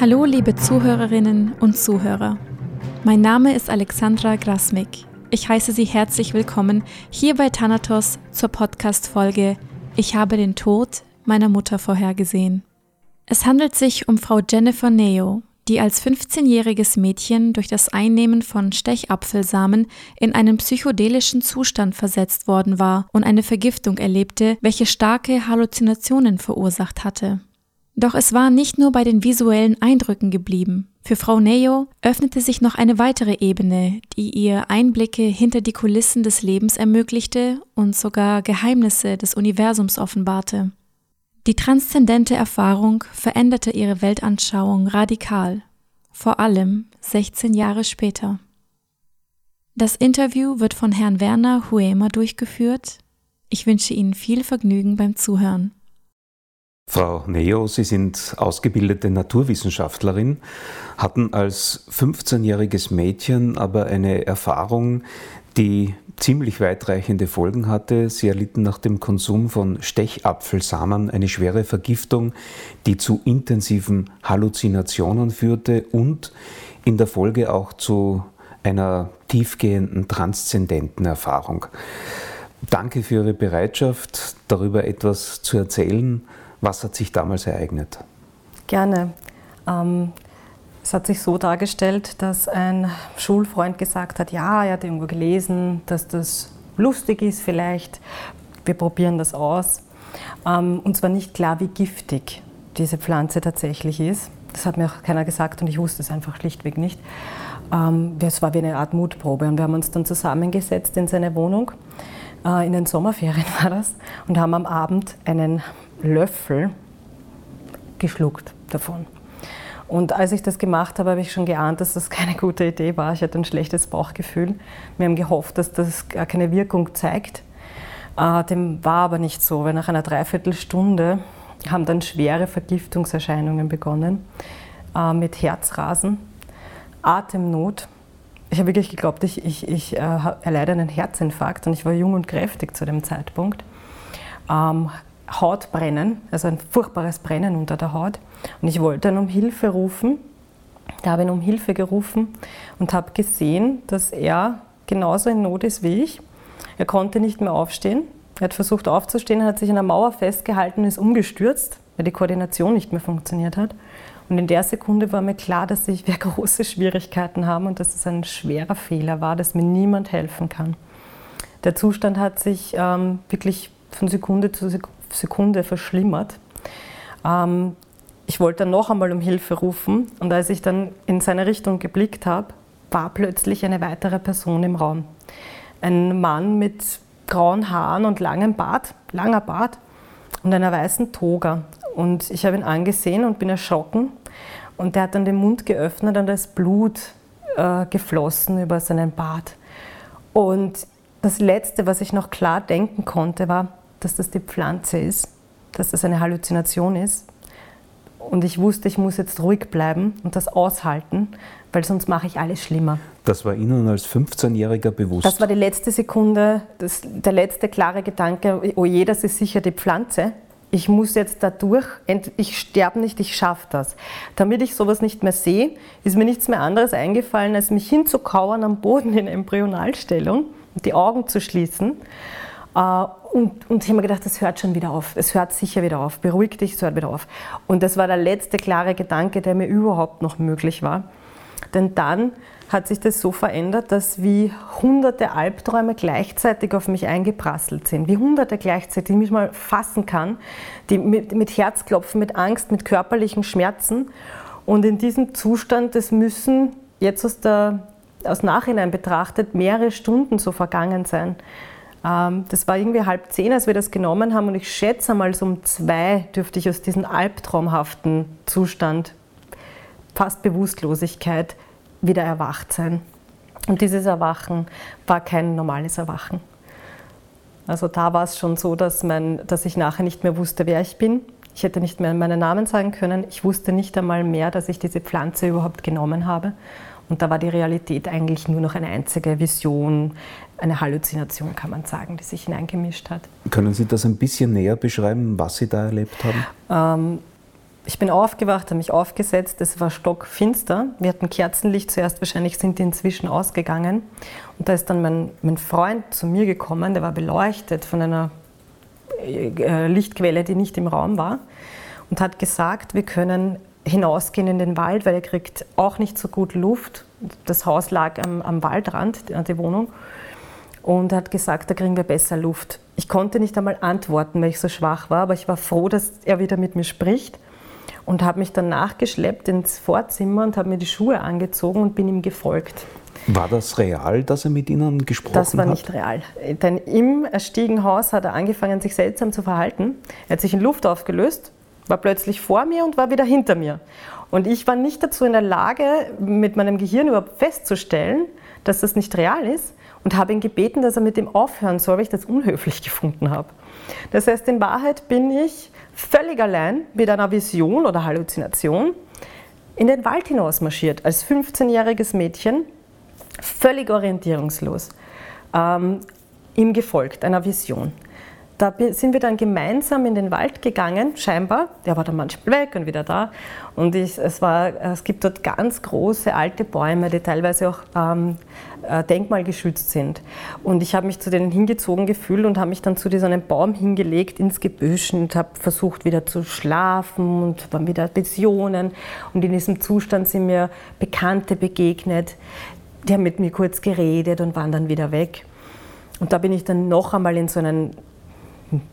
Hallo, liebe Zuhörerinnen und Zuhörer. Mein Name ist Alexandra Grasmik. Ich heiße Sie herzlich willkommen hier bei Thanatos zur Podcast-Folge Ich habe den Tod meiner Mutter vorhergesehen. Es handelt sich um Frau Jennifer Neo, die als 15-jähriges Mädchen durch das Einnehmen von Stechapfelsamen in einen psychedelischen Zustand versetzt worden war und eine Vergiftung erlebte, welche starke Halluzinationen verursacht hatte. Doch es war nicht nur bei den visuellen Eindrücken geblieben. Für Frau Neo öffnete sich noch eine weitere Ebene, die ihr Einblicke hinter die Kulissen des Lebens ermöglichte und sogar Geheimnisse des Universums offenbarte. Die transzendente Erfahrung veränderte ihre Weltanschauung radikal, vor allem 16 Jahre später. Das Interview wird von Herrn Werner Huema durchgeführt. Ich wünsche Ihnen viel Vergnügen beim Zuhören. Frau Neo, Sie sind ausgebildete Naturwissenschaftlerin, hatten als 15-jähriges Mädchen aber eine Erfahrung, die ziemlich weitreichende Folgen hatte. Sie erlitten nach dem Konsum von Stechapfelsamen eine schwere Vergiftung, die zu intensiven Halluzinationen führte und in der Folge auch zu einer tiefgehenden, transzendenten Erfahrung. Danke für Ihre Bereitschaft, darüber etwas zu erzählen. Was hat sich damals ereignet? Gerne. Ähm, es hat sich so dargestellt, dass ein Schulfreund gesagt hat, ja, er hat irgendwo gelesen, dass das lustig ist vielleicht, wir probieren das aus. Ähm, uns war nicht klar, wie giftig diese Pflanze tatsächlich ist. Das hat mir auch keiner gesagt und ich wusste es einfach schlichtweg nicht. Ähm, es war wie eine Art Mutprobe und wir haben uns dann zusammengesetzt in seine Wohnung. Äh, in den Sommerferien war das und haben am Abend einen Löffel geschluckt davon. Und als ich das gemacht habe, habe ich schon geahnt, dass das keine gute Idee war. Ich hatte ein schlechtes Bauchgefühl. Wir haben gehofft, dass das gar keine Wirkung zeigt. Äh, dem war aber nicht so, weil nach einer Dreiviertelstunde haben dann schwere Vergiftungserscheinungen begonnen äh, mit Herzrasen, Atemnot. Ich habe wirklich geglaubt, ich, ich, ich äh, erleide einen Herzinfarkt und ich war jung und kräftig zu dem Zeitpunkt. Hautbrennen, also ein furchtbares Brennen unter der Haut. Und ich wollte dann um Hilfe rufen. Da habe ich um Hilfe gerufen und habe gesehen, dass er genauso in Not ist wie ich. Er konnte nicht mehr aufstehen. Er hat versucht aufzustehen, hat sich an der Mauer festgehalten und ist umgestürzt, weil die Koordination nicht mehr funktioniert hat. Und in der Sekunde war mir klar, dass ich wir große Schwierigkeiten haben und dass es ein schwerer Fehler war, dass mir niemand helfen kann. Der Zustand hat sich ähm, wirklich von Sekunde zu Sekunde verschlimmert. Ähm, ich wollte dann noch einmal um Hilfe rufen und als ich dann in seine Richtung geblickt habe, war plötzlich eine weitere Person im Raum. Ein Mann mit grauen Haaren und langem Bart, langer Bart und einer weißen Toga. Und ich habe ihn angesehen und bin erschrocken. Und der hat dann den Mund geöffnet und da ist Blut äh, geflossen über seinen Bart. Und das Letzte, was ich noch klar denken konnte, war, dass das die Pflanze ist, dass das eine Halluzination ist. Und ich wusste, ich muss jetzt ruhig bleiben und das aushalten, weil sonst mache ich alles schlimmer. Das war Ihnen als 15-Jähriger bewusst? Das war die letzte Sekunde, das, der letzte klare Gedanke, oh je, das ist sicher die Pflanze. Ich muss jetzt da durch, ich sterbe nicht, ich schaffe das. Damit ich sowas nicht mehr sehe, ist mir nichts mehr anderes eingefallen, als mich hinzukauern am Boden in Embryonalstellung und die Augen zu schließen und, und ich habe mir gedacht, das hört schon wieder auf. Es hört sicher wieder auf. Beruhig dich, es hört wieder auf. Und das war der letzte klare Gedanke, der mir überhaupt noch möglich war. Denn dann hat sich das so verändert, dass wie hunderte Albträume gleichzeitig auf mich eingeprasselt sind. Wie hunderte gleichzeitig, die ich mich mal fassen kann, die mit, mit Herzklopfen, mit Angst, mit körperlichen Schmerzen. Und in diesem Zustand, das müssen jetzt aus, der, aus Nachhinein betrachtet mehrere Stunden so vergangen sein. Ähm, das war irgendwie halb zehn, als wir das genommen haben und ich schätze mal so um zwei dürfte ich aus diesem albtraumhaften Zustand, fast Bewusstlosigkeit, wieder erwacht sein. Und dieses Erwachen war kein normales Erwachen. Also da war es schon so, dass, mein, dass ich nachher nicht mehr wusste, wer ich bin. Ich hätte nicht mehr meinen Namen sagen können. Ich wusste nicht einmal mehr, dass ich diese Pflanze überhaupt genommen habe. Und da war die Realität eigentlich nur noch eine einzige Vision, eine Halluzination, kann man sagen, die sich hineingemischt hat. Können Sie das ein bisschen näher beschreiben, was Sie da erlebt haben? Ähm, ich bin aufgewacht, habe mich aufgesetzt, es war stockfinster. Wir hatten Kerzenlicht zuerst, wahrscheinlich sind die inzwischen ausgegangen. Und da ist dann mein, mein Freund zu mir gekommen, der war beleuchtet von einer äh, Lichtquelle, die nicht im Raum war, und hat gesagt, wir können hinausgehen in den Wald, weil er kriegt auch nicht so gut Luft. Das Haus lag am, am Waldrand, die Wohnung. Und er hat gesagt, da kriegen wir besser Luft. Ich konnte nicht einmal antworten, weil ich so schwach war, aber ich war froh, dass er wieder mit mir spricht und habe mich dann nachgeschleppt ins Vorzimmer und habe mir die Schuhe angezogen und bin ihm gefolgt. War das real, dass er mit Ihnen gesprochen hat? Das war hat? nicht real. Denn im Stiegenhaus hat er angefangen, sich seltsam zu verhalten. Er hat sich in Luft aufgelöst, war plötzlich vor mir und war wieder hinter mir. Und ich war nicht dazu in der Lage, mit meinem Gehirn überhaupt festzustellen, dass das nicht real ist und habe ihn gebeten, dass er mit dem aufhören soll, weil ich das unhöflich gefunden habe. Das heißt, in Wahrheit bin ich völlig allein mit einer Vision oder Halluzination in den Wald hinaus marschiert, als 15-jähriges Mädchen, völlig orientierungslos, ähm, ihm gefolgt, einer Vision. Da sind wir dann gemeinsam in den Wald gegangen, scheinbar. Der war dann manchmal weg und wieder da. Und ich, es, war, es gibt dort ganz große alte Bäume, die teilweise auch ähm, äh, denkmalgeschützt sind. Und ich habe mich zu denen hingezogen gefühlt und habe mich dann zu diesem Baum hingelegt ins Gebüsch und habe versucht wieder zu schlafen und dann wieder Visionen. Und in diesem Zustand sind mir Bekannte begegnet. Die haben mit mir kurz geredet und waren dann wieder weg. Und da bin ich dann noch einmal in so einen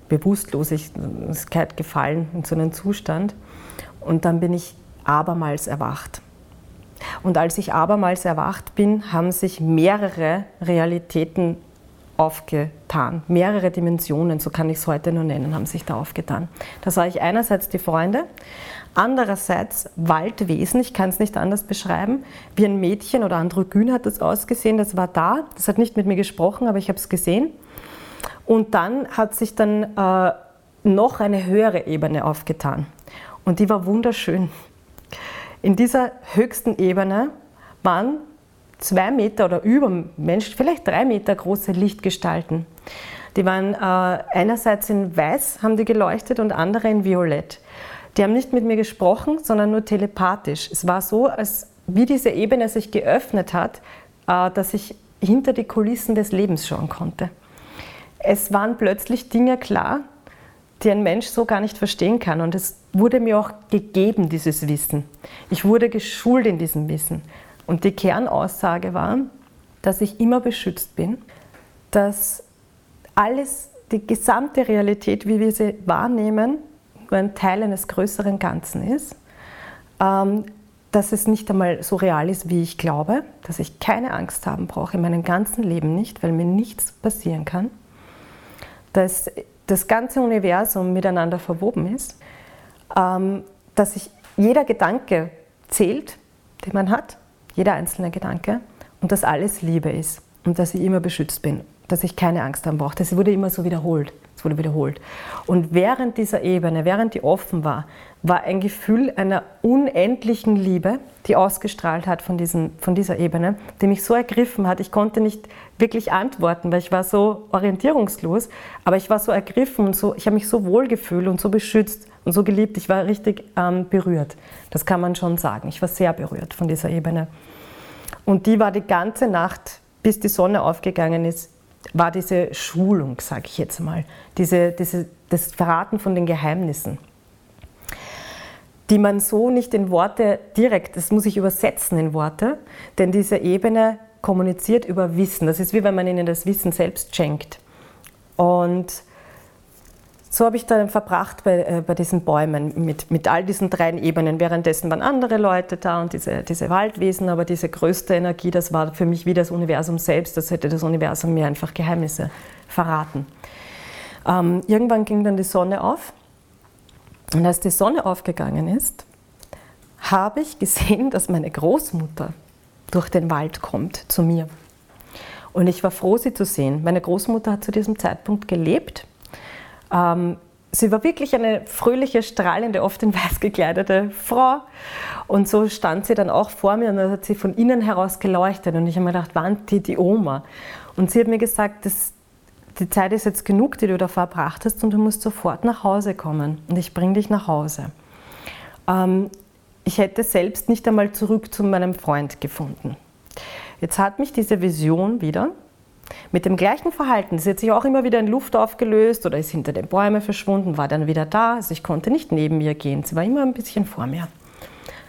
Bewusstlosigkeit gefallen, in so einen Zustand. Und dann bin ich abermals erwacht. Und als ich abermals erwacht bin, haben sich mehrere Realitäten aufgetan. Mehrere Dimensionen, so kann ich es heute nur nennen, haben sich da aufgetan. Da sah ich einerseits die Freunde, andererseits Waldwesen, ich kann es nicht anders beschreiben, wie ein Mädchen oder Androgyn hat das ausgesehen, das war da, das hat nicht mit mir gesprochen, aber ich habe es gesehen. Und dann hat sich dann äh, noch eine höhere Ebene aufgetan. Und die war wunderschön. In dieser höchsten Ebene waren zwei Meter oder über Mensch, vielleicht drei Meter große Lichtgestalten. Die waren äh, einerseits in weiß, haben die geleuchtet und andere in violett. Die haben nicht mit mir gesprochen, sondern nur telepathisch. Es war so, als wie diese Ebene sich geöffnet hat, äh, dass ich hinter die Kulissen des Lebens schauen konnte es waren plötzlich Dinge klar, die ein Mensch so gar nicht verstehen kann. Und es wurde mir auch gegeben, dieses Wissen. Ich wurde geschult in diesem Wissen. Und die Kernaussage war, dass ich immer beschützt bin, dass alles, die gesamte Realität, wie wir sie wahrnehmen, nur ein Teil eines größeren Ganzen ist, ähm, dass es nicht einmal so real ist, wie ich glaube, dass ich keine Angst haben brauche in meinem ganzen Leben nicht, weil mir nichts passieren kann dass das ganze Universum miteinander verwoben ist, ähm, dass sich jeder Gedanke zählt, den man hat, jeder einzelne Gedanke, und dass alles Liebe ist und dass ich immer beschützt bin, dass ich keine Angst haben brauche. Das wurde immer so wiederholt wurde wiederholt. Und während dieser Ebene, während die offen war, war ein Gefühl einer unendlichen Liebe, die ausgestrahlt hat von, diesen, von dieser Ebene, die mich so ergriffen hat. Ich konnte nicht wirklich antworten, weil ich war so orientierungslos, aber ich war so ergriffen und so, ich habe mich so wohl gefühlt und so beschützt und so geliebt. Ich war richtig ähm, berührt. Das kann man schon sagen. Ich war sehr berührt von dieser Ebene. Und die war die ganze Nacht, bis die Sonne aufgegangen ist, war diese Schulung, sage ich jetzt mal, diese, diese, das Verraten von den Geheimnissen, die man so nicht in Worte direkt, das muss ich übersetzen in Worte, denn diese Ebene kommuniziert über Wissen. Das ist wie wenn man ihnen das Wissen selbst schenkt. Und so habe ich dann verbracht bei, äh, bei diesen Bäumen mit, mit all diesen drei Ebenen. Währenddessen waren andere Leute da und diese, diese Waldwesen, aber diese größte Energie, das war für mich wie das Universum selbst. Das hätte das Universum mir einfach Geheimnisse verraten. Ähm, irgendwann ging dann die Sonne auf. Und als die Sonne aufgegangen ist, habe ich gesehen, dass meine Großmutter durch den Wald kommt zu mir. Und ich war froh, sie zu sehen. Meine Großmutter hat zu diesem Zeitpunkt gelebt ähm, sie war wirklich eine fröhliche, strahlende, oft in weiß gekleidete Frau. Und so stand sie dann auch vor mir und dann hat sie von innen heraus geleuchtet. Und ich habe mir gedacht, wann die, die Oma? Und sie hat mir gesagt, das, die Zeit ist jetzt genug, die du da verbracht hast und du musst sofort nach Hause kommen. Und ich bringe dich nach Hause. ähm, ich hätte selbst nicht einmal zurück zu meinem Freund gefunden. Jetzt hat mich diese Vision wieder mit dem gleichen Verhalten, sie hat sich auch immer wieder in Luft aufgelöst oder ist hinter den Bäumen verschwunden, war dann wieder da. Also ich konnte nicht neben ihr gehen, sie war immer ein bisschen vor mir.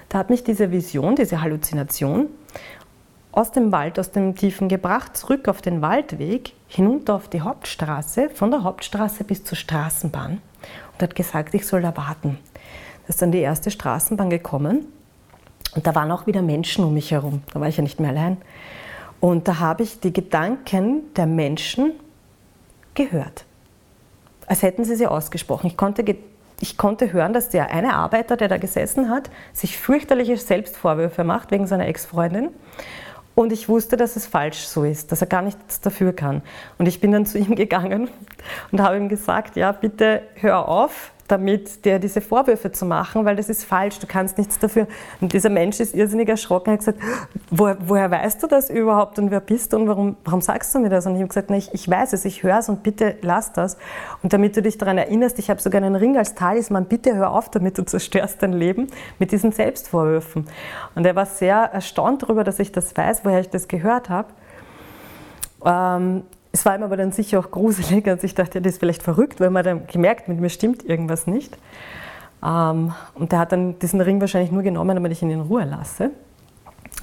Da hat mich diese Vision, diese Halluzination aus dem Wald, aus dem Tiefen gebracht, zurück auf den Waldweg, hinunter auf die Hauptstraße, von der Hauptstraße bis zur Straßenbahn und hat gesagt, ich soll da warten. Da ist dann die erste Straßenbahn gekommen und da waren auch wieder Menschen um mich herum. Da war ich ja nicht mehr allein. Und da habe ich die Gedanken der Menschen gehört. Als hätten sie sie ausgesprochen. Ich konnte, ich konnte hören, dass der eine Arbeiter, der da gesessen hat, sich fürchterliche Selbstvorwürfe macht wegen seiner Ex-Freundin. Und ich wusste, dass es falsch so ist, dass er gar nichts dafür kann. Und ich bin dann zu ihm gegangen und habe ihm gesagt, ja, bitte hör auf, damit der diese Vorwürfe zu machen, weil das ist falsch, du kannst nichts dafür. Und dieser Mensch ist irrsinnig erschrocken hat gesagt, woher, woher weißt du das überhaupt und wer bist du und warum, warum sagst du mir das? Und ich habe gesagt, ich, ich weiß es, ich höre es und bitte lass das. Und damit du dich daran erinnerst, ich habe sogar einen Ring als Talisman, bitte hör auf damit, du zerstörst dein Leben mit diesen Selbstvorwürfen. Und er war sehr erstaunt darüber, dass ich das weiß, woher ich das gehört habe. Ähm, es war ihm aber dann sicher auch gruselig. Also ich dachte, das ist vielleicht verrückt, weil man dann gemerkt, mit mir stimmt irgendwas nicht. Ähm, und der hat dann diesen Ring wahrscheinlich nur genommen, damit ich ihn in Ruhe lasse.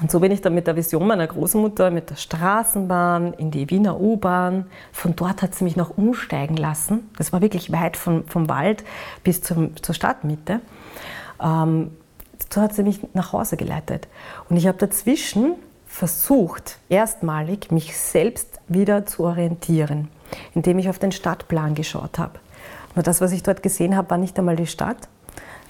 Und so bin ich dann mit der Vision meiner Großmutter mit der Straßenbahn in die Wiener U-Bahn. Von dort hat sie mich noch umsteigen lassen. Das war wirklich weit vom, vom Wald bis zum, zur Stadtmitte. Ähm, so hat sie mich nach Hause geleitet. Und ich habe dazwischen versucht, erstmalig mich selbst wieder zu orientieren, indem ich auf den Stadtplan geschaut habe. Nur das, was ich dort gesehen habe, war nicht einmal die Stadt.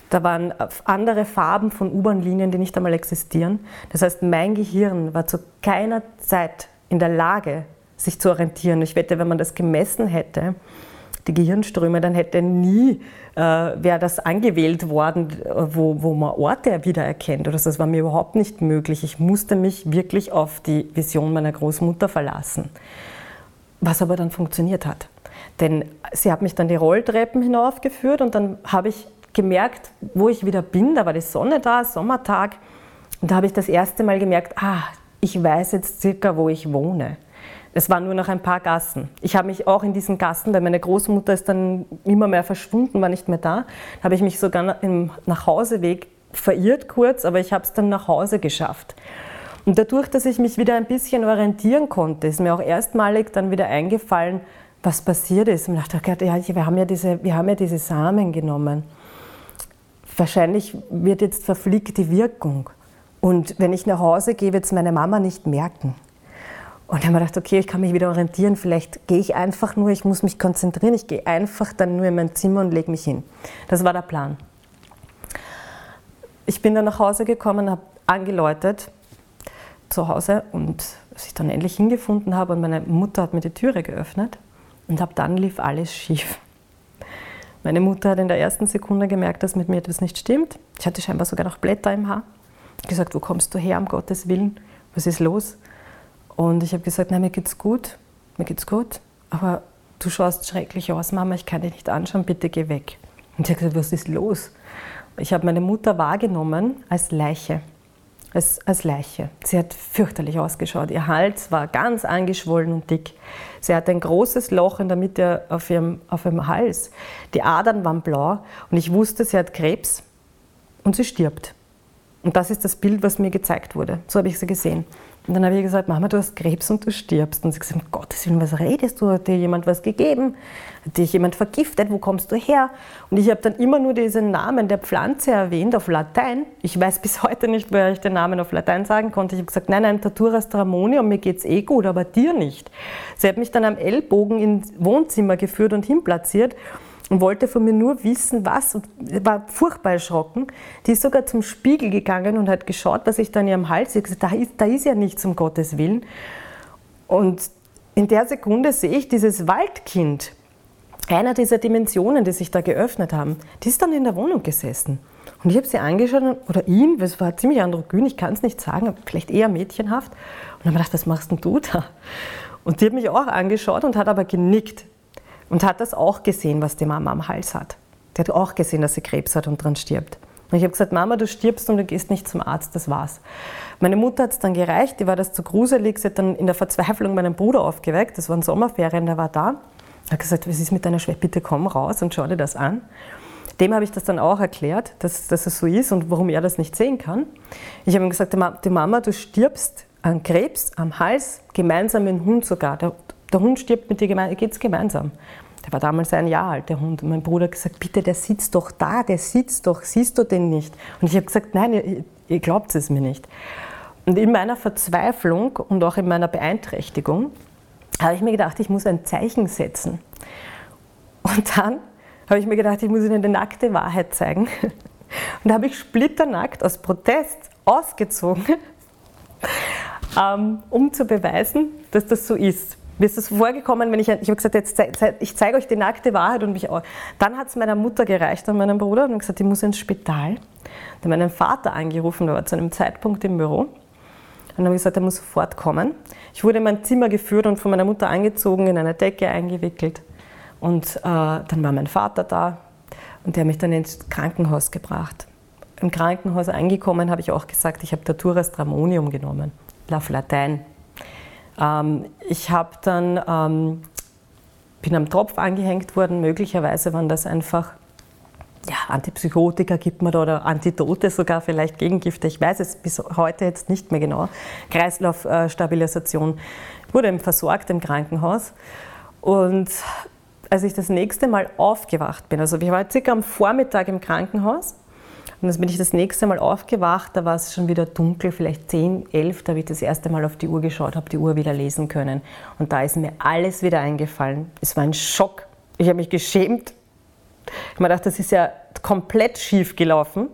Da waren andere Farben von U-Bahn-Linien, die nicht einmal existieren. Das heißt, mein Gehirn war zu keiner Zeit in der Lage, sich zu orientieren. Ich wette, wenn man das gemessen hätte, die Gehirnströme, dann hätte nie, äh, wäre das angewählt worden, wo, wo man Orte wiedererkennt. Oder so. Das war mir überhaupt nicht möglich. Ich musste mich wirklich auf die Vision meiner Großmutter verlassen. Was aber dann funktioniert hat. Denn sie hat mich dann die Rolltreppen hinaufgeführt und dann habe ich gemerkt, wo ich wieder bin. Da war die Sonne da, Sommertag. Und da habe ich das erste Mal gemerkt, ah, ich weiß jetzt circa, wo ich wohne. Es waren nur noch ein paar Gassen. Ich habe mich auch in diesen Gassen, weil meine Großmutter ist dann immer mehr verschwunden, war nicht mehr da, habe ich mich sogar im Nachhauseweg verirrt kurz, aber ich habe es dann nach Hause geschafft. Und dadurch, dass ich mich wieder ein bisschen orientieren konnte, ist mir auch erstmalig dann wieder eingefallen, was passiert ist. Und ich dachte, ja, wir haben ja diese, wir haben ja diese Samen genommen. Wahrscheinlich wird jetzt verfliegt die Wirkung. Und wenn ich nach Hause gehe, wird es meine Mama nicht merken. Und dann habe ich gedacht, okay, ich kann mich wieder orientieren, vielleicht gehe ich einfach nur, ich muss mich konzentrieren, ich gehe einfach dann nur in mein Zimmer und lege mich hin. Das war der Plan. Ich bin dann nach Hause gekommen, habe angeläutet zu Hause und als ich dann endlich hingefunden habe und meine Mutter hat mir die Türe geöffnet und ab dann lief alles schief. Meine Mutter hat in der ersten Sekunde gemerkt, dass mit mir etwas nicht stimmt. Ich hatte scheinbar sogar noch Blätter im Haar. Gesagt, wo kommst du her, um Gottes Willen? Was ist los? Und ich habe gesagt, nein, mir geht's gut, mir geht's gut, aber du schaust schrecklich aus, Mama, ich kann dich nicht anschauen, bitte geh weg. Und sie hat gesagt, was ist los? Ich habe meine Mutter wahrgenommen als Leiche. Als, als Leiche. Sie hat fürchterlich ausgeschaut. Ihr Hals war ganz angeschwollen und dick. Sie hatte ein großes Loch in der Mitte auf ihrem, auf ihrem Hals. Die Adern waren blau und ich wusste, sie hat Krebs und sie stirbt. Und das ist das Bild, was mir gezeigt wurde. So habe ich sie gesehen. Und dann habe ich gesagt, Mama, du hast Krebs und du stirbst. Und sie gesagt, um Gottes Willen, was redest du? Hat dir jemand was gegeben? Hat dich jemand vergiftet? Wo kommst du her? Und ich habe dann immer nur diesen Namen der Pflanze erwähnt auf Latein. Ich weiß bis heute nicht, wer ich den Namen auf Latein sagen konnte. Ich habe gesagt, nein, nein, Tatura Stramonium, mir geht's eh gut, aber dir nicht. Sie hat mich dann am Ellbogen ins Wohnzimmer geführt und hinplatziert und wollte von mir nur wissen, was. Und war furchtbar erschrocken. Die ist sogar zum Spiegel gegangen und hat geschaut, was ich da in ihrem Hals. Gesagt, da ist, da ist ja nichts, um Gottes Willen. Und in der Sekunde sehe ich dieses Waldkind, einer dieser Dimensionen, die sich da geöffnet haben, die ist dann in der Wohnung gesessen. Und ich habe sie angeschaut, oder ihn, es war ziemlich androgyn, ich kann es nicht sagen, vielleicht eher mädchenhaft. Und dann habe ich gedacht, was machst denn du da? Und die hat mich auch angeschaut und hat aber genickt und hat das auch gesehen, was die Mama am Hals hat. Die hat auch gesehen, dass sie Krebs hat und dran stirbt. Und ich habe gesagt, Mama, du stirbst und du gehst nicht zum Arzt, das war's. Meine Mutter hat es dann gereicht, die war das zu gruselig, sie hat dann in der Verzweiflung meinen Bruder aufgeweckt, das waren Sommerferien, der war da. Er hat gesagt, was ist mit deiner Schwester, bitte komm raus und schau dir das an. Dem habe ich das dann auch erklärt, dass, dass es so ist und warum er das nicht sehen kann. Ich habe ihm gesagt, die Mama, du stirbst an Krebs am Hals, gemeinsam mit dem Hund sogar. Der, der Hund stirbt mit dir gemeinsam, geht's gemeinsam. Der war damals ein Jahr alt, der Hund. Und mein Bruder hat gesagt, bitte, der sitzt doch da, der sitzt doch, siehst du den nicht? Und ich habe gesagt, nein, ihr, ihr glaubt es mir nicht. Und in meiner Verzweiflung und auch in meiner Beeinträchtigung habe ich mir gedacht, ich muss ein Zeichen setzen. Und dann habe ich mir gedacht, ich muss ihnen die nackte Wahrheit zeigen. Und da habe ich splitternackt aus Protest ausgezogen, ähm, um zu beweisen, dass das so ist. Mir ist das vorgekommen, wenn ich, ich habe gesagt, jetzt, ich zeige euch die nackte Wahrheit und mich auch. Dann hat es meiner Mutter gereicht und meinem Bruder und gesagt, ich muss ins Spital. Dann meinen Vater angerufen, der war zu einem Zeitpunkt im Büro. Und dann habe ich gesagt, er muss sofort kommen. Ich wurde in mein Zimmer geführt und von meiner Mutter angezogen, in eine Decke eingewickelt. Und äh, dann war mein Vater da und der hat mich dann ins Krankenhaus gebracht. Im Krankenhaus angekommen habe ich auch gesagt, ich habe Datura Stramonium genommen, auf Latein. Ähm, ich habe dann, ähm, bin am Tropf angehängt worden, möglicherweise waren das einfach ja, Antipsychotika gibt man da oder Antidote sogar, vielleicht Gegengifte, ich weiß es bis heute jetzt nicht mehr genau. Kreislaufstabilisation. Wurde versorgt im Krankenhaus und als ich das nächste Mal aufgewacht bin, also ich war circa am Vormittag im Krankenhaus und dann bin ich das nächste Mal aufgewacht, da war es schon wieder dunkel, vielleicht 10, 11, da habe ich das erste Mal auf die Uhr geschaut, habe die Uhr wieder lesen können und da ist mir alles wieder eingefallen. Es war ein Schock. Ich habe mich geschämt. Ich habe mir gedacht, das ist ja komplett schief gelaufen.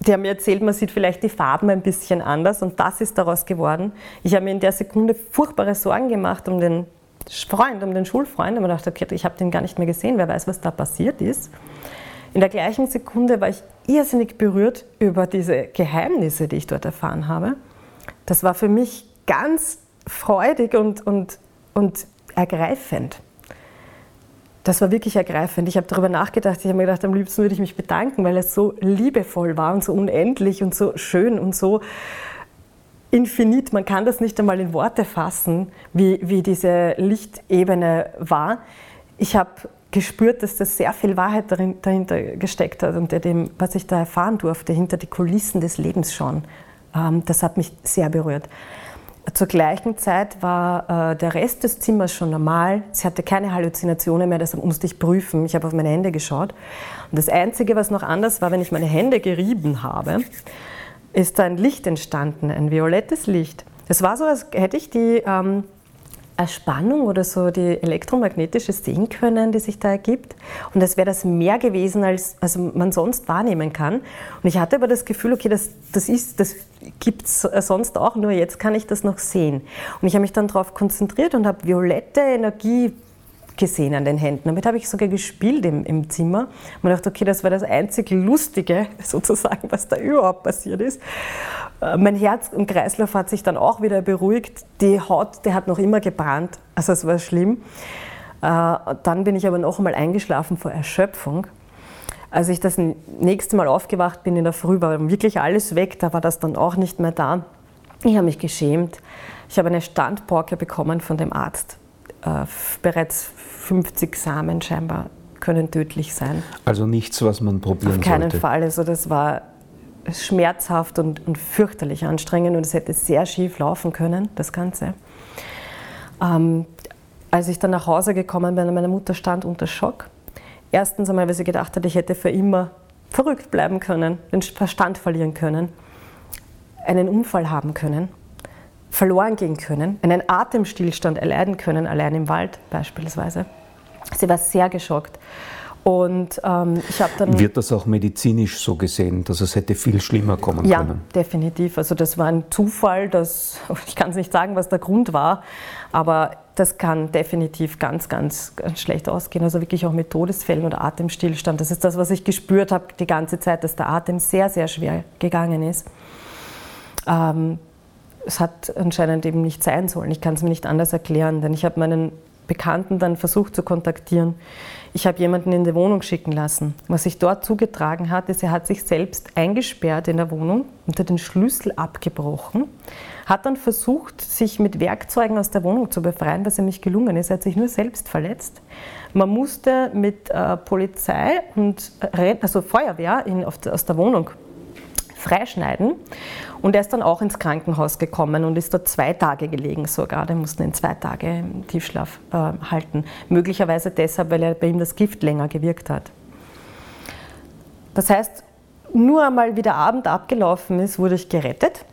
Die haben mir erzählt, man sieht vielleicht die Farben ein bisschen anders und das ist daraus geworden. Ich habe mir in der Sekunde furchtbare Sorgen gemacht um den Freund, um den Schulfreund. Und man dachte, okay, ich habe den gar nicht mehr gesehen, wer weiß, was da passiert ist. In der gleichen Sekunde war ich irrsinnig berührt über diese Geheimnisse, die ich dort erfahren habe. Das war für mich ganz freudig und, und, und ergreifend. Das war wirklich ergreifend. Ich habe darüber nachgedacht. Ich habe mir gedacht, am liebsten würde ich mich bedanken, weil es so liebevoll war und so unendlich und so schön und so infinit, man kann das nicht einmal in Worte fassen, wie, wie diese Lichtebene war. Ich habe gespürt, dass da sehr viel Wahrheit dahinter gesteckt hat unter dem, was ich da erfahren durfte, hinter die Kulissen des Lebens schon. Ähm, das hat mich sehr berührt. Zur gleichen Zeit war äh, der Rest des Zimmers schon normal. Sie hatte keine Halluzinationen mehr, das musste ich prüfen. Ich habe auf meine Hände geschaut. Und das Einzige, was noch anders war, wenn ich meine Hände gerieben habe, ist da ein Licht entstanden, ein violettes Licht. Es war so, als hätte ich die ähm, Erspannung oder so die elektromagnetische sehen können, die sich da ergibt. Und es wäre das mehr gewesen, als, als man sonst wahrnehmen kann. Und ich hatte aber das Gefühl, okay, das, das, das gibt es sonst auch, nur jetzt kann ich das noch sehen. Und ich habe mich dann darauf konzentriert und habe violette Energie gesehen an den Händen. Damit habe ich sogar gespielt im, im Zimmer. Und dachte, okay, das war das einzig Lustige, sozusagen, was da überhaupt passiert ist. Äh, mein Herz und Kreislauf hat sich dann auch wieder beruhigt. Die Haut, die hat noch immer gebrannt. Also es war schlimm. Äh, dann bin ich aber noch einmal eingeschlafen vor Erschöpfung. Als ich das nächste Mal aufgewacht bin in der Früh, war wirklich alles weg, da war das dann auch nicht mehr da. Ich habe mich geschämt. Ich habe eine Standporke bekommen von dem Arzt. Äh, bereits 50 Samen scheinbar können tödlich sein. Also nichts, was man probieren sollte? Auf keinen sollte. Fall. Also das war schmerzhaft und, und fürchterlich anstrengend und es hätte sehr schief laufen können, das Ganze. Ähm, als ich dann nach Hause gekommen bin, meine Mutter stand unter Schock. Erstens einmal, weil sie gedacht hat, ich hätte für immer verrückt bleiben können, den Verstand verlieren können, einen Unfall haben können verloren gehen können, einen Atemstillstand erleiden können, allein im Wald beispielsweise. Sie war sehr geschockt. Und ähm, ich habe dann. Wird das auch medizinisch so gesehen, dass es hätte viel schlimmer kommen ja, können? Ja, definitiv. Also das war ein Zufall, das, ich kann es nicht sagen, was der Grund war, aber das kann definitiv ganz, ganz, ganz schlecht ausgehen. Also wirklich auch mit Todesfällen oder Atemstillstand. Das ist das, was ich gespürt habe die ganze Zeit, dass der Atem sehr, sehr schwer gegangen ist. Ähm, es hat anscheinend eben nicht sein sollen. Ich kann es mir nicht anders erklären, denn ich habe meinen Bekannten dann versucht zu kontaktieren. Ich habe jemanden in die Wohnung schicken lassen. Was sich dort zugetragen hat, ist, er hat sich selbst eingesperrt in der Wohnung hat den Schlüssel abgebrochen, hat dann versucht, sich mit Werkzeugen aus der Wohnung zu befreien, was ihm nicht gelungen ist. Er hat sich nur selbst verletzt. Man musste mit äh, Polizei und also Feuerwehr in, auf, aus der Wohnung freischneiden. Und er ist dann auch ins Krankenhaus gekommen und ist dort zwei Tage gelegen sogar. Die mussten ihn zwei Tage Tiefschlaf äh, halten. Möglicherweise deshalb, weil er bei ihm das Gift länger gewirkt hat. Das heißt, nur einmal wie der Abend abgelaufen ist, wurde ich gerettet.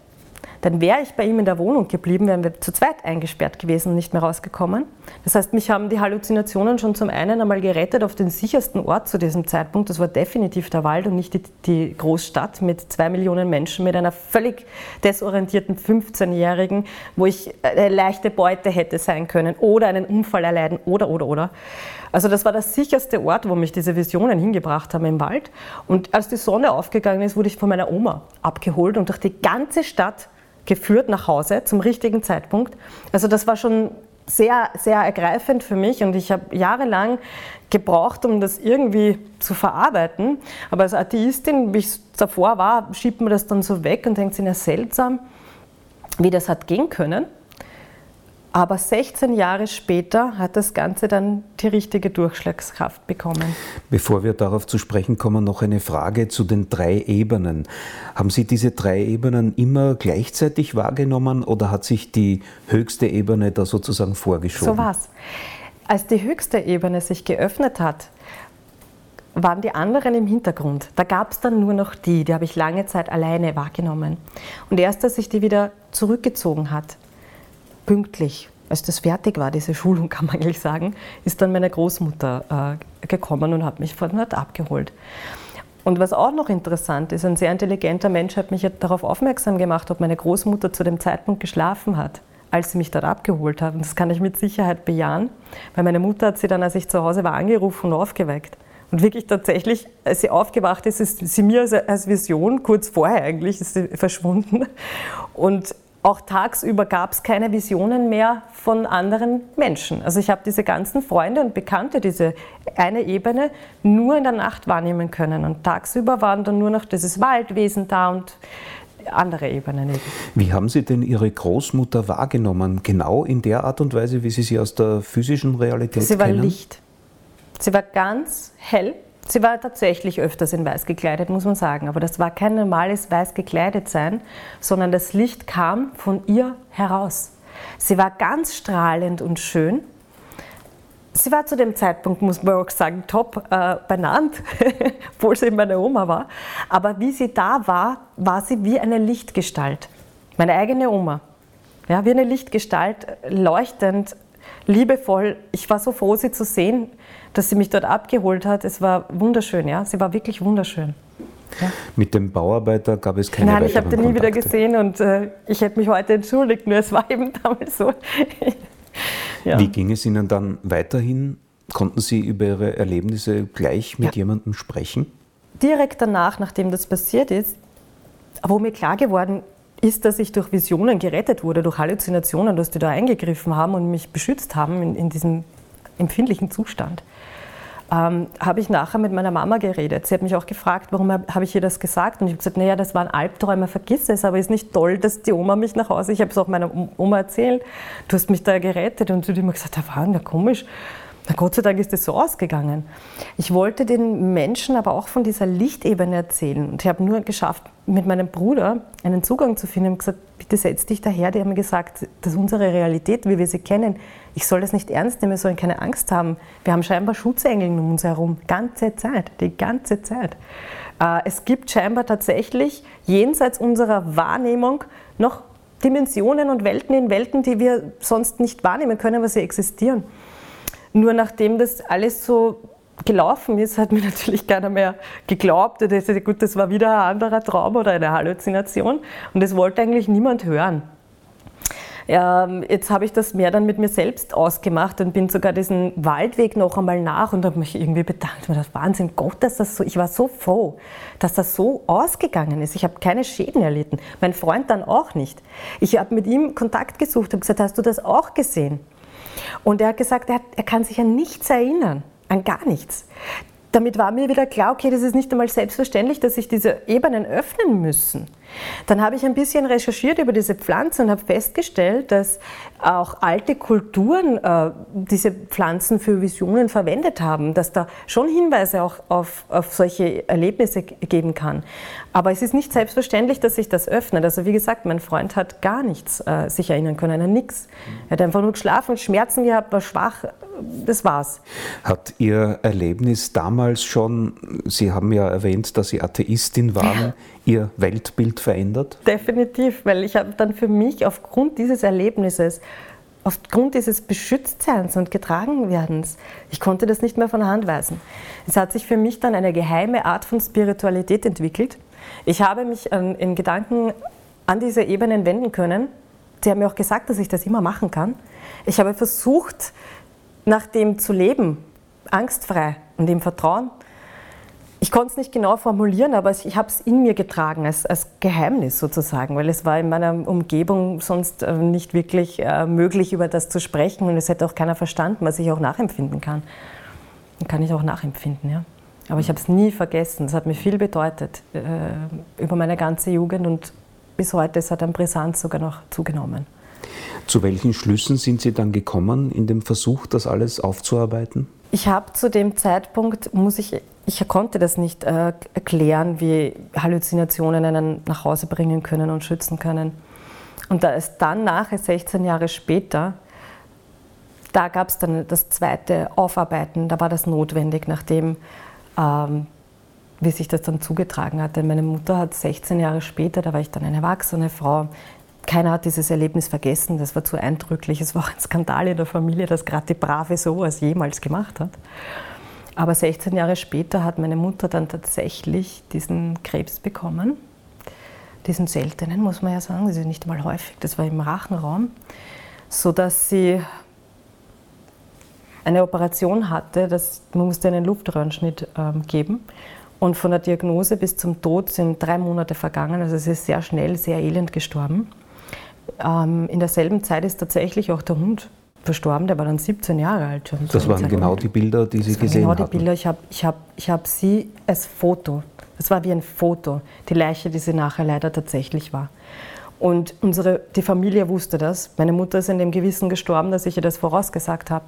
Dann wäre ich bei ihm in der Wohnung geblieben, wären wir zu zweit eingesperrt gewesen und nicht mehr rausgekommen. Das heißt, mich haben die Halluzinationen schon zum einen einmal gerettet auf den sichersten Ort zu diesem Zeitpunkt. Das war definitiv der Wald und nicht die, die Großstadt mit zwei Millionen Menschen, mit einer völlig desorientierten 15-Jährigen, wo ich eine leichte Beute hätte sein können oder einen Unfall erleiden oder, oder, oder. Also das war der sicherste Ort, wo mich diese Visionen hingebracht haben im Wald. Und als die Sonne aufgegangen ist, wurde ich von meiner Oma abgeholt und durch die ganze Stadt geführt nach Hause zum richtigen Zeitpunkt. Also das war schon sehr, sehr ergreifend für mich und ich habe jahrelang gebraucht, um das irgendwie zu verarbeiten. Aber als Atheistin, wie ich davor war, schiebt man das dann so weg und denkt sich, ja seltsam, wie das hat gehen können. Aber 16 Jahre später hat das Ganze dann die richtige Durchschlagskraft bekommen. Bevor wir darauf zu sprechen kommen, noch eine Frage zu den drei Ebenen. Haben Sie diese drei Ebenen immer gleichzeitig wahrgenommen oder hat sich die höchste Ebene da sozusagen vorgeschoben? So war's. Als die höchste Ebene sich geöffnet hat, waren die anderen im Hintergrund. Da gab es dann nur noch die, die habe ich lange Zeit alleine wahrgenommen. Und erst als sich die wieder zurückgezogen hat, pünktlich, als das fertig war, diese Schulung kann man eigentlich sagen, ist dann meine Großmutter äh, gekommen und hat mich von dort abgeholt. Und was auch noch interessant ist, ein sehr intelligenter Mensch hat mich darauf aufmerksam gemacht, ob meine Großmutter zu dem Zeitpunkt geschlafen hat, als sie mich dort abgeholt hat. Und das kann ich mit Sicherheit bejahen, weil meine Mutter hat sie dann, als ich zu Hause war, angerufen und aufgeweckt. Und wirklich tatsächlich, als sie aufgewacht ist, ist sie mir als, Vision, kurz vorher eigentlich, ist sie verschwunden. Und auch tagsüber gab es keine Visionen mehr von anderen Menschen. Also ich habe diese ganzen Freunde und Bekannte, diese eine Ebene, nur in der Nacht wahrnehmen können. Und tagsüber waren dann nur noch dieses Waldwesen da und andere Ebenen. Eben. Wie haben Sie denn Ihre Großmutter wahrgenommen? Genau in der Art und Weise, wie Sie sie aus der physischen Realität kennen? Sie war Licht. Sie war ganz hell Sie war tatsächlich öfters in weiß gekleidet, muss man sagen. Aber das war kein normales weiß gekleidet sein, sondern das Licht kam von ihr heraus. Sie war ganz strahlend und schön. Sie war zu dem Zeitpunkt, muss man auch sagen, top äh, benannt, obwohl sie meine Oma war. Aber wie sie da war, war sie wie eine Lichtgestalt. Meine eigene Oma. Ja, wie eine Lichtgestalt, leuchtend, liebevoll. Ich war so froh, sie zu sehen dass sie mich dort abgeholt hat. Es war wunderschön, ja. Sie war wirklich wunderschön. Ja. Mit dem Bauarbeiter gab es keine Nein, ich habe den nie wieder gesehen und äh, ich hätte mich heute entschuldigt, nur es war eben damals so. ja. Wie ging es Ihnen dann weiterhin? Konnten Sie über Ihre Erlebnisse gleich mit ja. jemandem sprechen? Direkt danach, nachdem das passiert ist, wo mir klar geworden ist, dass ich durch Visionen gerettet wurde, durch Halluzinationen, dass die da eingegriffen haben und mich beschützt haben in, in diesem empfindlichen Zustand ähm, habe ich nachher mit meiner Mama geredet. Sie hat mich auch gefragt, warum habe ich ihr das gesagt? Und ich habe gesagt, naja, das waren Albträume, vergiss es, aber ist nicht toll, dass die Oma mich nach Hause, ich habe es auch meiner Oma erzählt, du hast mich da gerettet. Und sie hat immer gesagt, da war ja komisch. Na Gott sei Dank ist es so ausgegangen. Ich wollte den Menschen aber auch von dieser Lichtebene erzählen. Und ich habe nur geschafft, mit meinem Bruder einen Zugang zu finden. Ich habe gesagt, bitte setz dich daher. Die haben mir gesagt, das ist unsere Realität, wie wir sie kennen. Ich soll das nicht ernst nehmen, wir sollen keine Angst haben. Wir haben scheinbar Schutzengel um uns herum. Ganze Zeit, die ganze Zeit. Äh, es gibt scheinbar tatsächlich jenseits unserer Wahrnehmung noch Dimensionen und Welten in Welten, die wir sonst nicht wahrnehmen können, aber sie existieren. Nur nachdem das alles so gelaufen ist, hat mir natürlich keiner mehr geglaubt. Das, gut, das war wieder ein anderer Traum oder eine Halluzination und das wollte eigentlich niemand hören. Ja, jetzt habe ich das mehr dann mit mir selbst ausgemacht und bin sogar diesen Waldweg noch einmal nach und habe mich irgendwie bedankt. Mir das Wahnsinn, Gott, dass das so, ich war so froh, dass das so ausgegangen ist. Ich habe keine Schäden erlitten. Mein Freund dann auch nicht. Ich habe mit ihm Kontakt gesucht, habe gesagt, hast du das auch gesehen? Und er hat gesagt, er, er kann sich an nichts erinnern, an gar nichts damit war mir wieder klar, okay, das ist nicht einmal selbstverständlich, dass sich diese Ebenen öffnen müssen. Dann habe ich ein bisschen recherchiert über diese Pflanze und habe festgestellt, dass auch alte Kulturen äh, diese Pflanzen für Visionen verwendet haben, dass da schon Hinweise auch auf, auf solche Erlebnisse geben kann. Aber es ist nicht selbstverständlich, dass sich das öffnet. Also wie gesagt, mein Freund hat gar nichts äh, sich erinnern können, an nichts. Er hat einfach nur geschlafen, Schmerzen gehabt, war schwach, das war's. Hat Ihr Erlebnis damals schon, Sie haben ja erwähnt, dass Sie Atheistin waren, Ihr Weltbild verändert? Definitiv, weil ich habe dann für mich aufgrund dieses Erlebnisses, aufgrund dieses Beschütztseins und Getragenwerdens, ich konnte das nicht mehr von Hand weisen. Es hat sich für mich dann eine geheime Art von Spiritualität entwickelt. Ich habe mich in Gedanken an diese Ebenen wenden können. Sie haben mir auch gesagt, dass ich das immer machen kann. Ich habe versucht, nach dem zu leben, angstfrei und im Vertrauen. Ich konnte es nicht genau formulieren, aber ich habe es in mir getragen, als, als, Geheimnis sozusagen, weil es war in meiner Umgebung sonst äh, nicht wirklich äh, möglich, über das zu sprechen und es hätte auch keiner verstanden, was ich auch nachempfinden kann. Und kann ich auch nachempfinden, ja. Aber ich habe es nie vergessen, es hat mir viel bedeutet äh, über meine ganze Jugend und bis heute, es hat an Brisanz sogar noch zugenommen. Zu welchen Schlüssen sind Sie dann gekommen in dem Versuch, das alles aufzuarbeiten? Ich habe zu dem Zeitpunkt, muss ich, ich konnte das nicht äh, erklären, wie Halluzinationen einen nach Hause bringen können und schützen können. Und da ist dann nachher, 16 Jahre später, da gab es dann das zweite Aufarbeiten, da war das notwendig, nachdem, ähm, wie sich das dann zugetragen hatte. Meine Mutter hat 16 Jahre später, da war ich dann eine erwachsene Frau, keiner hat dieses Erlebnis vergessen, das war zu eindrücklich. Es war auch ein Skandal in der Familie, dass gerade die Brave sowas jemals gemacht hat. Aber 16 Jahre später hat meine Mutter dann tatsächlich diesen Krebs bekommen. Diesen seltenen, muss man ja sagen, das ist nicht mal häufig, das war im Rachenraum, sodass sie eine Operation hatte, das, man musste einen Luftröhrenschnitt ähm, geben. Und von der Diagnose bis zum Tod sind drei Monate vergangen, also sie ist sehr schnell, sehr elend gestorben. Ähm, in derselben Zeit ist tatsächlich auch der Hund verstorben, der war dann 17 Jahre alt schon. Das waren genau die Bilder, die Sie gesehen haben. Genau die Bilder. Ich habe ich hab, ich hab sie als Foto, das war wie ein Foto, die Leiche, die sie nachher leider tatsächlich war. Und unsere, die Familie wusste das. Meine Mutter ist in dem Gewissen gestorben, dass ich ihr das vorausgesagt habe.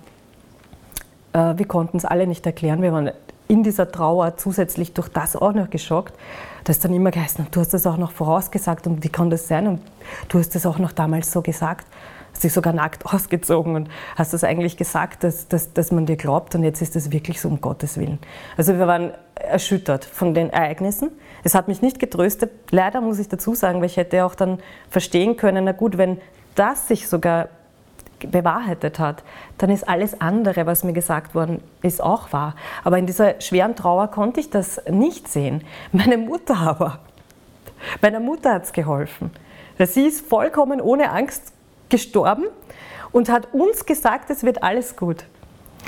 Äh, wir konnten es alle nicht erklären. Wir waren in dieser Trauer zusätzlich durch das auch noch geschockt. Da dann immer geheißen, du hast das auch noch vorausgesagt und wie kann das sein? Und du hast das auch noch damals so gesagt, hast dich sogar nackt ausgezogen und hast das eigentlich gesagt, dass, dass, dass man dir glaubt und jetzt ist es wirklich so um Gottes Willen. Also wir waren erschüttert von den Ereignissen. Es hat mich nicht getröstet, leider muss ich dazu sagen, weil ich hätte auch dann verstehen können, na gut, wenn das sich sogar bewahrheitet hat, dann ist alles andere, was mir gesagt worden ist, auch wahr. Aber in dieser schweren Trauer konnte ich das nicht sehen. Meine Mutter aber, meiner Mutter hat es geholfen. Sie ist vollkommen ohne Angst gestorben und hat uns gesagt, es wird alles gut.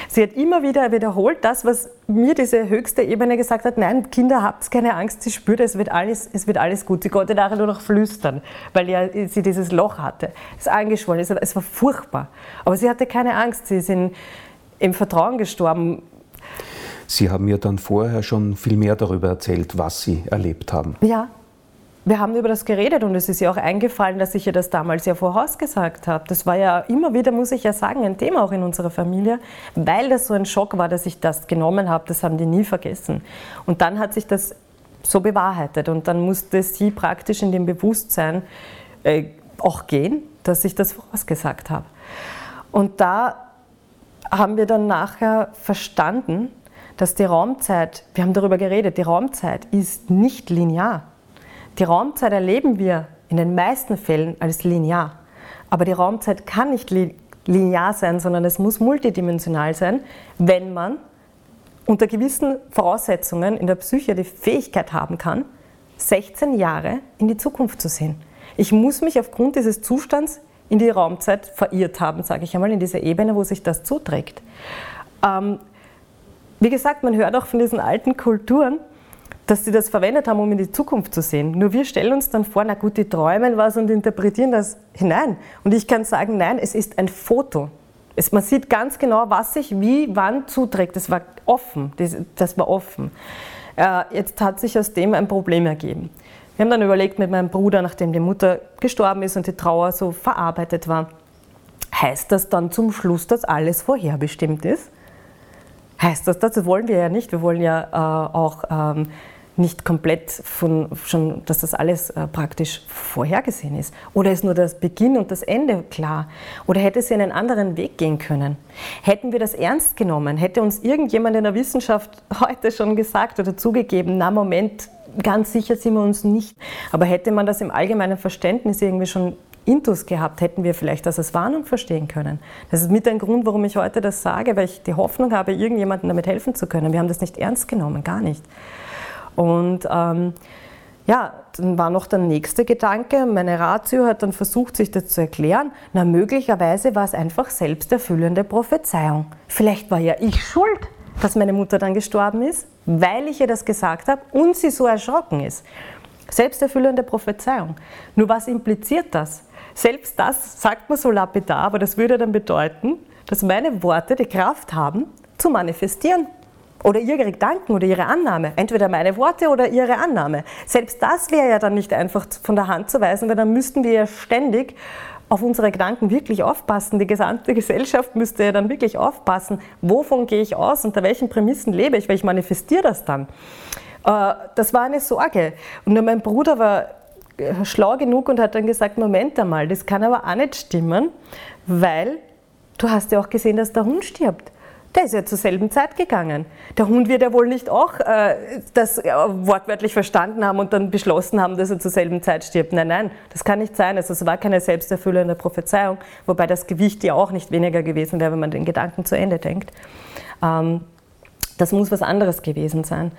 Sie hat immer wieder wiederholt das, was mir diese höchste Ebene gesagt hat, nein, Kinder, habt keine Angst, sie spürt, es wird alles, es wird alles gut. Sie konnte nachher nur noch flüstern, weil ja sie dieses Loch hatte. Es ist angeschwollen, es war furchtbar. Aber sie hatte keine Angst, sie sind im Vertrauen gestorben. Sie haben mir dann vorher schon viel mehr darüber erzählt, was Sie erlebt haben. Ja, wir haben über das geredet und es ist ja auch eingefallen, dass ich ja das damals ja vorausgesagt habe. Das war ja immer wieder, muss ich ja sagen, ein Thema auch in unserer Familie, weil das so ein Schock war, dass ich das genommen habe. Das haben die nie vergessen. Und dann hat sich das so bewahrheitet und dann musste sie praktisch in dem Bewusstsein äh, auch gehen, dass ich das vorausgesagt habe. Und da haben wir dann nachher verstanden, dass die Raumzeit, wir haben darüber geredet, die Raumzeit ist nicht linear. Die Raumzeit erleben wir in den meisten Fällen als linear. Aber die Raumzeit kann nicht linear sein, sondern es muss multidimensional sein, wenn man unter gewissen Voraussetzungen in der Psyche die Fähigkeit haben kann, 16 Jahre in die Zukunft zu sehen. Ich muss mich aufgrund dieses Zustands in die Raumzeit verirrt haben, sage ich einmal, in dieser Ebene, wo sich das zuträgt. Ähm, wie gesagt, man hört auch von diesen alten Kulturen, dass sie das verwendet haben, um in die Zukunft zu sehen. Nur wir stellen uns dann vor, na gut, die träumen was und interpretieren das hinein. Und ich kann sagen, nein, es ist ein Foto. Es, man sieht ganz genau, was sich wie, wann zuträgt. Das war offen. Das, das war offen. Äh, jetzt hat sich aus dem ein Problem ergeben. Wir haben dann überlegt mit meinem Bruder, nachdem die Mutter gestorben ist und die Trauer so verarbeitet war, heißt das dann zum Schluss, dass alles vorherbestimmt ist? Heißt das, das wollen wir ja nicht. Wir wollen ja äh, auch ähm, nicht komplett von, schon, dass das alles äh, praktisch vorhergesehen ist? Oder ist nur das Beginn und das Ende klar? Oder hätte sie einen anderen Weg gehen können? Hätten wir das ernst genommen? Hätte uns irgendjemand in der Wissenschaft heute schon gesagt oder zugegeben, na Moment, ganz sicher sind wir uns nicht. Aber hätte man das im allgemeinen Verständnis irgendwie schon Intus gehabt, hätten wir vielleicht das als Warnung verstehen können. Das ist mit ein Grund, warum ich heute das sage, weil ich die Hoffnung habe, irgendjemandem damit helfen zu können. Wir haben das nicht ernst genommen, gar nicht. Und ähm, ja, dann war noch der nächste Gedanke. Meine Ratio hat dann versucht, sich das zu erklären. Na, möglicherweise war es einfach selbsterfüllende Prophezeiung. Vielleicht war ja ich schuld, dass meine Mutter dann gestorben ist, weil ich ihr das gesagt habe und sie so erschrocken ist. Selbsterfüllende Prophezeiung. Nur was impliziert das? Selbst das sagt man so lapidar, aber das würde dann bedeuten, dass meine Worte die Kraft haben, zu manifestieren oder ihre Gedanken oder ihre Annahme. Entweder meine Worte oder ihre Annahme. Selbst das wäre ja dann nicht einfach von der Hand zu weisen, weil dann müssten wir ja ständig auf unsere Gedanken wirklich aufpassen. Die gesamte Gesellschaft müsste ja dann wirklich aufpassen, wovon gehe ich aus, unter welchen Prämissen lebe ich, weil ich manifestiere das dann. Äh, das war eine Sorge. Und mein Bruder war äh, schlau genug und hat dann gesagt, Moment einmal, das kann aber auch nicht stimmen, weil du hast ja auch gesehen, dass der Hund stirbt. Der ist ja zur selben Zeit gegangen. Der Hund wird ja wohl nicht auch äh, das äh, wortwörtlich verstanden haben und dann beschlossen haben, dass er zur selben Zeit stirbt. Nein, nein, das kann nicht sein. Also es war keine selbsterfüllende Prophezeiung, wobei das Gewicht ja auch nicht weniger gewesen wäre, wenn man den Gedanken zu Ende denkt. Ähm, das muss was anderes gewesen sein.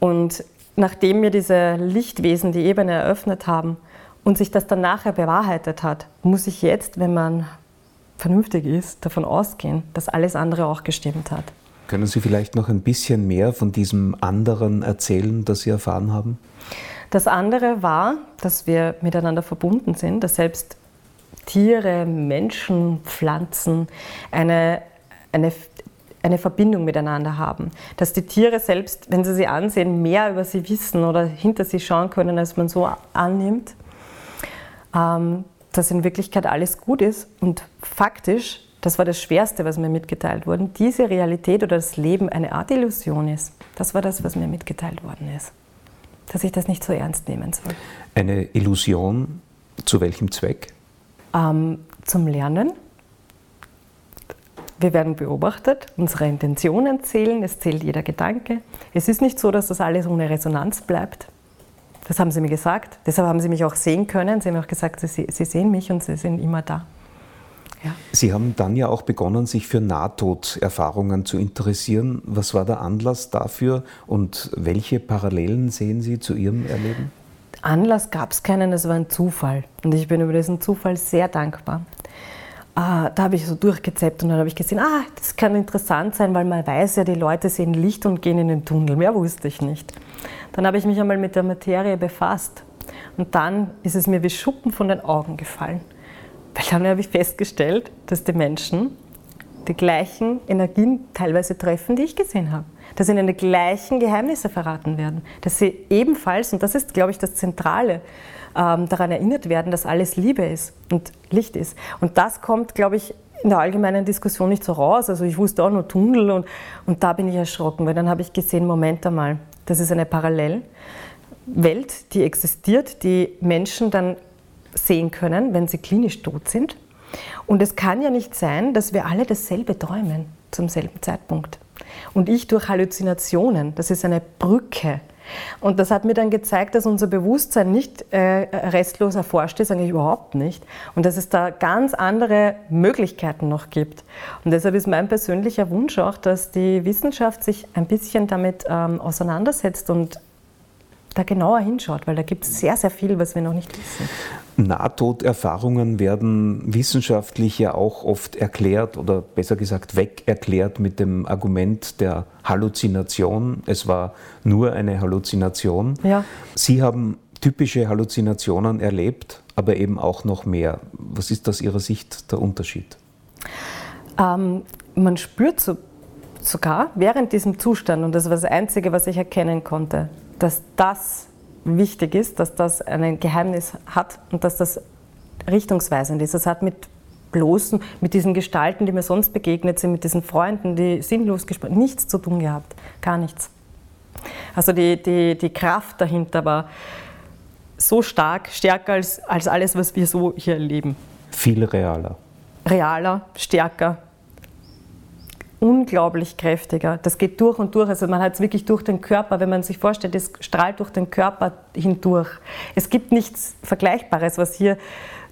Und nachdem mir diese Lichtwesen die Ebene eröffnet haben und sich das dann nachher bewahrheitet hat, muss ich jetzt, wenn man vernünftig ist, davon ausgehen, dass alles andere auch gestimmt hat. Können Sie vielleicht noch ein bisschen mehr von diesem anderen erzählen, das Sie erfahren haben? Das andere war, dass wir miteinander verbunden sind, dass selbst Tiere, Menschen, Pflanzen eine, eine, eine Verbindung miteinander haben. Dass die Tiere selbst, wenn sie sie ansehen, mehr über sie wissen oder hinter sie schauen können, als man so annimmt. Ähm, dass in Wirklichkeit alles gut ist und faktisch, das war das Schwerste, was mir mitgeteilt wurde, diese Realität oder das Leben eine Art Illusion ist. Das war das, was mir mitgeteilt worden ist. Dass ich das nicht so ernst nehmen soll. Eine Illusion zu welchem Zweck? Ähm, zum Lernen. Wir werden beobachtet, unsere Intentionen zählen, es zählt jeder Gedanke. Es ist nicht so, dass das alles ohne Resonanz bleibt. Das haben sie mir gesagt. Deshalb haben sie mich auch sehen können. Sie haben auch gesagt, sie, sie sehen mich und sie sind immer da. Ja. Sie haben dann ja auch begonnen, sich für Nahtoderfahrungen zu interessieren. Was war der Anlass dafür und welche Parallelen sehen Sie zu Ihrem Erleben? Anlass gab es keinen, es war ein Zufall. Und ich bin über diesen Zufall sehr dankbar. Ah, da habe ich so durchgezeppt und dann habe ich gesehen, ah, das kann interessant sein, weil man weiß ja, die Leute sehen Licht und gehen in den Tunnel. Mehr wusste ich nicht. Dann habe ich mich einmal mit der Materie befasst und dann ist es mir wie Schuppen von den Augen gefallen. Weil dann habe ich festgestellt, dass die Menschen die gleichen Energien teilweise treffen, die ich gesehen habe. Dass ihnen die gleichen Geheimnisse verraten werden. Dass sie ebenfalls, und das ist, glaube ich, das Zentrale, ähm, daran erinnert werden, dass alles Liebe ist und Licht ist. Und das kommt, glaube ich, in der allgemeinen Diskussion nicht so raus. Also ich wusste auch nur Tunnel und, und da bin ich erschrocken, weil dann habe ich gesehen, Moment einmal, das ist eine Parallelwelt, die existiert, die Menschen dann sehen können, wenn sie klinisch tot sind. Und es kann ja nicht sein, dass wir alle dasselbe träumen zum selben Zeitpunkt. Und ich durch Halluzinationen, das ist eine Brücke. Und das hat mir dann gezeigt, dass unser Bewusstsein nicht äh, restlos erforscht ist, eigentlich überhaupt nicht. Und dass es da ganz andere Möglichkeiten noch gibt. Und deshalb ist mein persönlicher Wunsch auch, dass die Wissenschaft sich ein bisschen damit ähm, auseinandersetzt und da genauer hinschaut, weil da gibt es sehr, sehr viel, was wir noch nicht wissen. Nahtoderfahrungen werden wissenschaftlich ja auch oft erklärt oder besser gesagt wegerklärt mit dem Argument der Halluzination. Es war nur eine Halluzination. Ja. Sie haben typische Halluzinationen erlebt, aber eben auch noch mehr. Was ist aus Ihrer Sicht der Unterschied? Ähm, man spürt so, sogar während diesem Zustand, und das war das Einzige, was ich erkennen konnte, dass das wichtig ist, dass das ein Geheimnis hat und dass das richtungsweisend ist. Das hat mit bloßen, mit diesen Gestalten, die mir sonst begegnet sind, mit diesen Freunden, die sinnlos gesprochen, nichts zu tun gehabt. Gar nichts. Also die, die, die Kraft dahinter war so stark, stärker als, als alles, was wir so hier erleben. Viel realer. Realer, stärker, unglaublich kräftiger. Das geht durch und durch. Also man hat es wirklich durch den Körper, wenn man sich vorstellt, es strahlt durch den Körper hindurch. Es gibt nichts Vergleichbares, was hier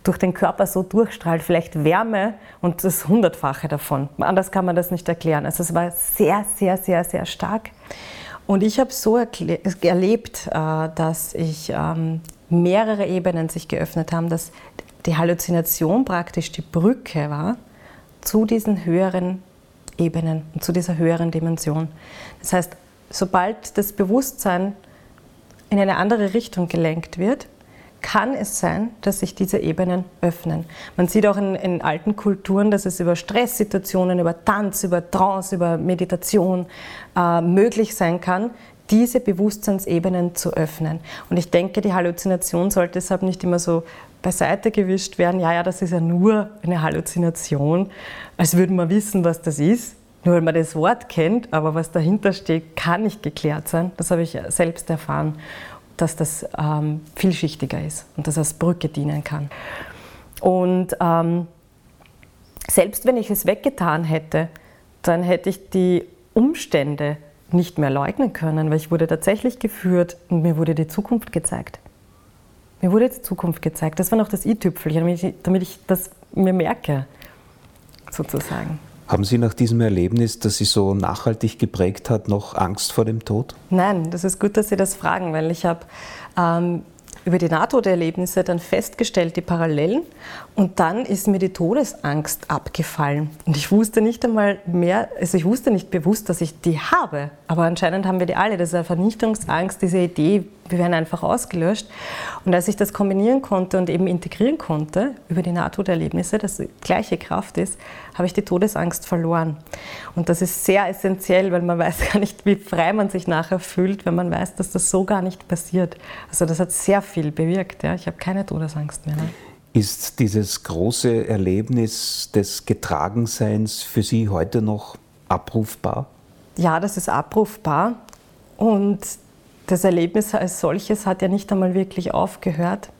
durch den Körper so durchstrahlt. Vielleicht Wärme und das Hundertfache davon. Anders kann man das nicht erklären. Also es war sehr, sehr, sehr, sehr stark. Und ich habe so erlebt, äh, dass ich ähm, mehrere Ebenen sich geöffnet haben, dass die Halluzination praktisch die Brücke war zu diesen höheren Ebenen und zu dieser höheren Dimension. Das heißt, sobald das Bewusstsein in eine andere Richtung gelenkt wird, kann es sein, dass sich diese Ebenen öffnen. Man sieht auch in, in, alten Kulturen, dass es über Stresssituationen, über Tanz, über Trance, über Meditation äh, möglich sein kann, diese Bewusstseinsebenen zu öffnen. Und ich denke, die Halluzination sollte deshalb nicht immer so beiseite gewischt werden, ja, ja, das ist ja nur eine Halluzination, als würde man wissen, was das ist. Nur weil man das Wort kennt, aber was dahinter steht, kann nicht geklärt sein. Das habe ich selbst erfahren, dass das ähm, vielschichtiger ist und dass als Brücke dienen kann. Und ähm, selbst wenn ich es weggetan hätte, dann hätte ich die Umstände nicht mehr leugnen können, weil ich wurde tatsächlich geführt und mir wurde die Zukunft gezeigt. Mir wurde jetzt Zukunft gezeigt. Das war noch das i-Tüpfelchen, damit ich, damit ich das mir merke, sozusagen. Haben Sie nach diesem Erlebnis, das Sie so nachhaltig geprägt hat, noch Angst vor dem Tod? Nein, das ist gut, dass Sie das fragen, weil ich habe ähm, über die NATO-Erlebnisse dann festgestellt, die Parallelen. Und dann ist mir die Todesangst abgefallen. Und ich wusste nicht einmal mehr, also ich wusste nicht bewusst, dass ich die habe. Aber anscheinend haben wir die alle. Das ist eine Vernichtungsangst, diese Idee, wir werden einfach ausgelöscht. Und als ich das kombinieren konnte und eben integrieren konnte über die NATO-Erlebnisse, dass die gleiche Kraft ist, habe ich die Todesangst verloren. Und das ist sehr essentiell, weil man weiß gar nicht, wie frei man sich nachher fühlt, wenn man weiß, dass das so gar nicht passiert. Also das hat sehr viel bewirkt. Ja. Ich habe keine Todesangst mehr. Ne? Ist dieses große Erlebnis des Getragenseins für Sie heute noch abrufbar? Ja, das ist abrufbar. Und das Erlebnis als solches hat ja nicht einmal wirklich aufgehört,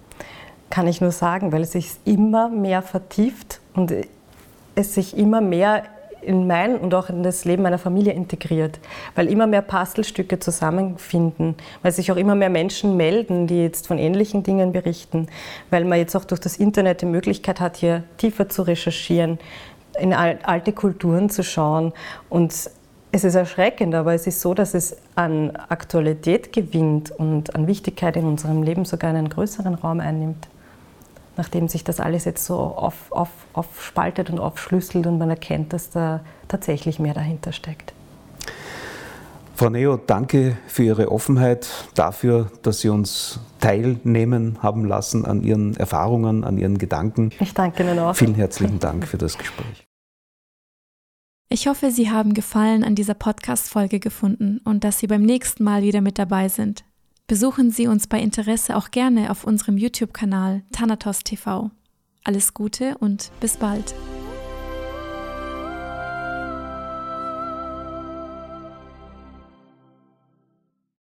kann ich nur sagen, weil es sich immer mehr vertieft und es sich immer mehr in mein und auch in das Leben meiner Familie integriert, weil immer mehr Puzzlestücke zusammenfinden, weil sich auch immer mehr Menschen melden, die jetzt von ähnlichen Dingen berichten, weil man jetzt auch durch das Internet die Möglichkeit hat, hier tiefer zu recherchieren, in alte Kulturen zu schauen und es ist erschreckend, aber es ist so, dass es an Aktualität gewinnt und an Wichtigkeit in unserem Leben sogar einen größeren Raum einnimmt nachdem sich das alles jetzt so auf, auf, aufspaltet und aufschlüsselt und man erkennt, dass da tatsächlich mehr dahinter steckt. Frau Neo, danke für Ihre Offenheit, dafür, dass Sie uns teilnehmen haben lassen an Ihren Erfahrungen, an Ihren Gedanken. Ich danke Ihnen auch. Vielen herzlichen Dank für das Gespräch. Ich hoffe, Sie haben Gefallen an dieser Podcast-Folge gefunden und dass Sie beim nächsten Mal wieder mit dabei sind. Besuchen Sie uns bei Interesse auch gerne auf unserem YouTube-Kanal Thanatos TV. Alles Gute und bis bald.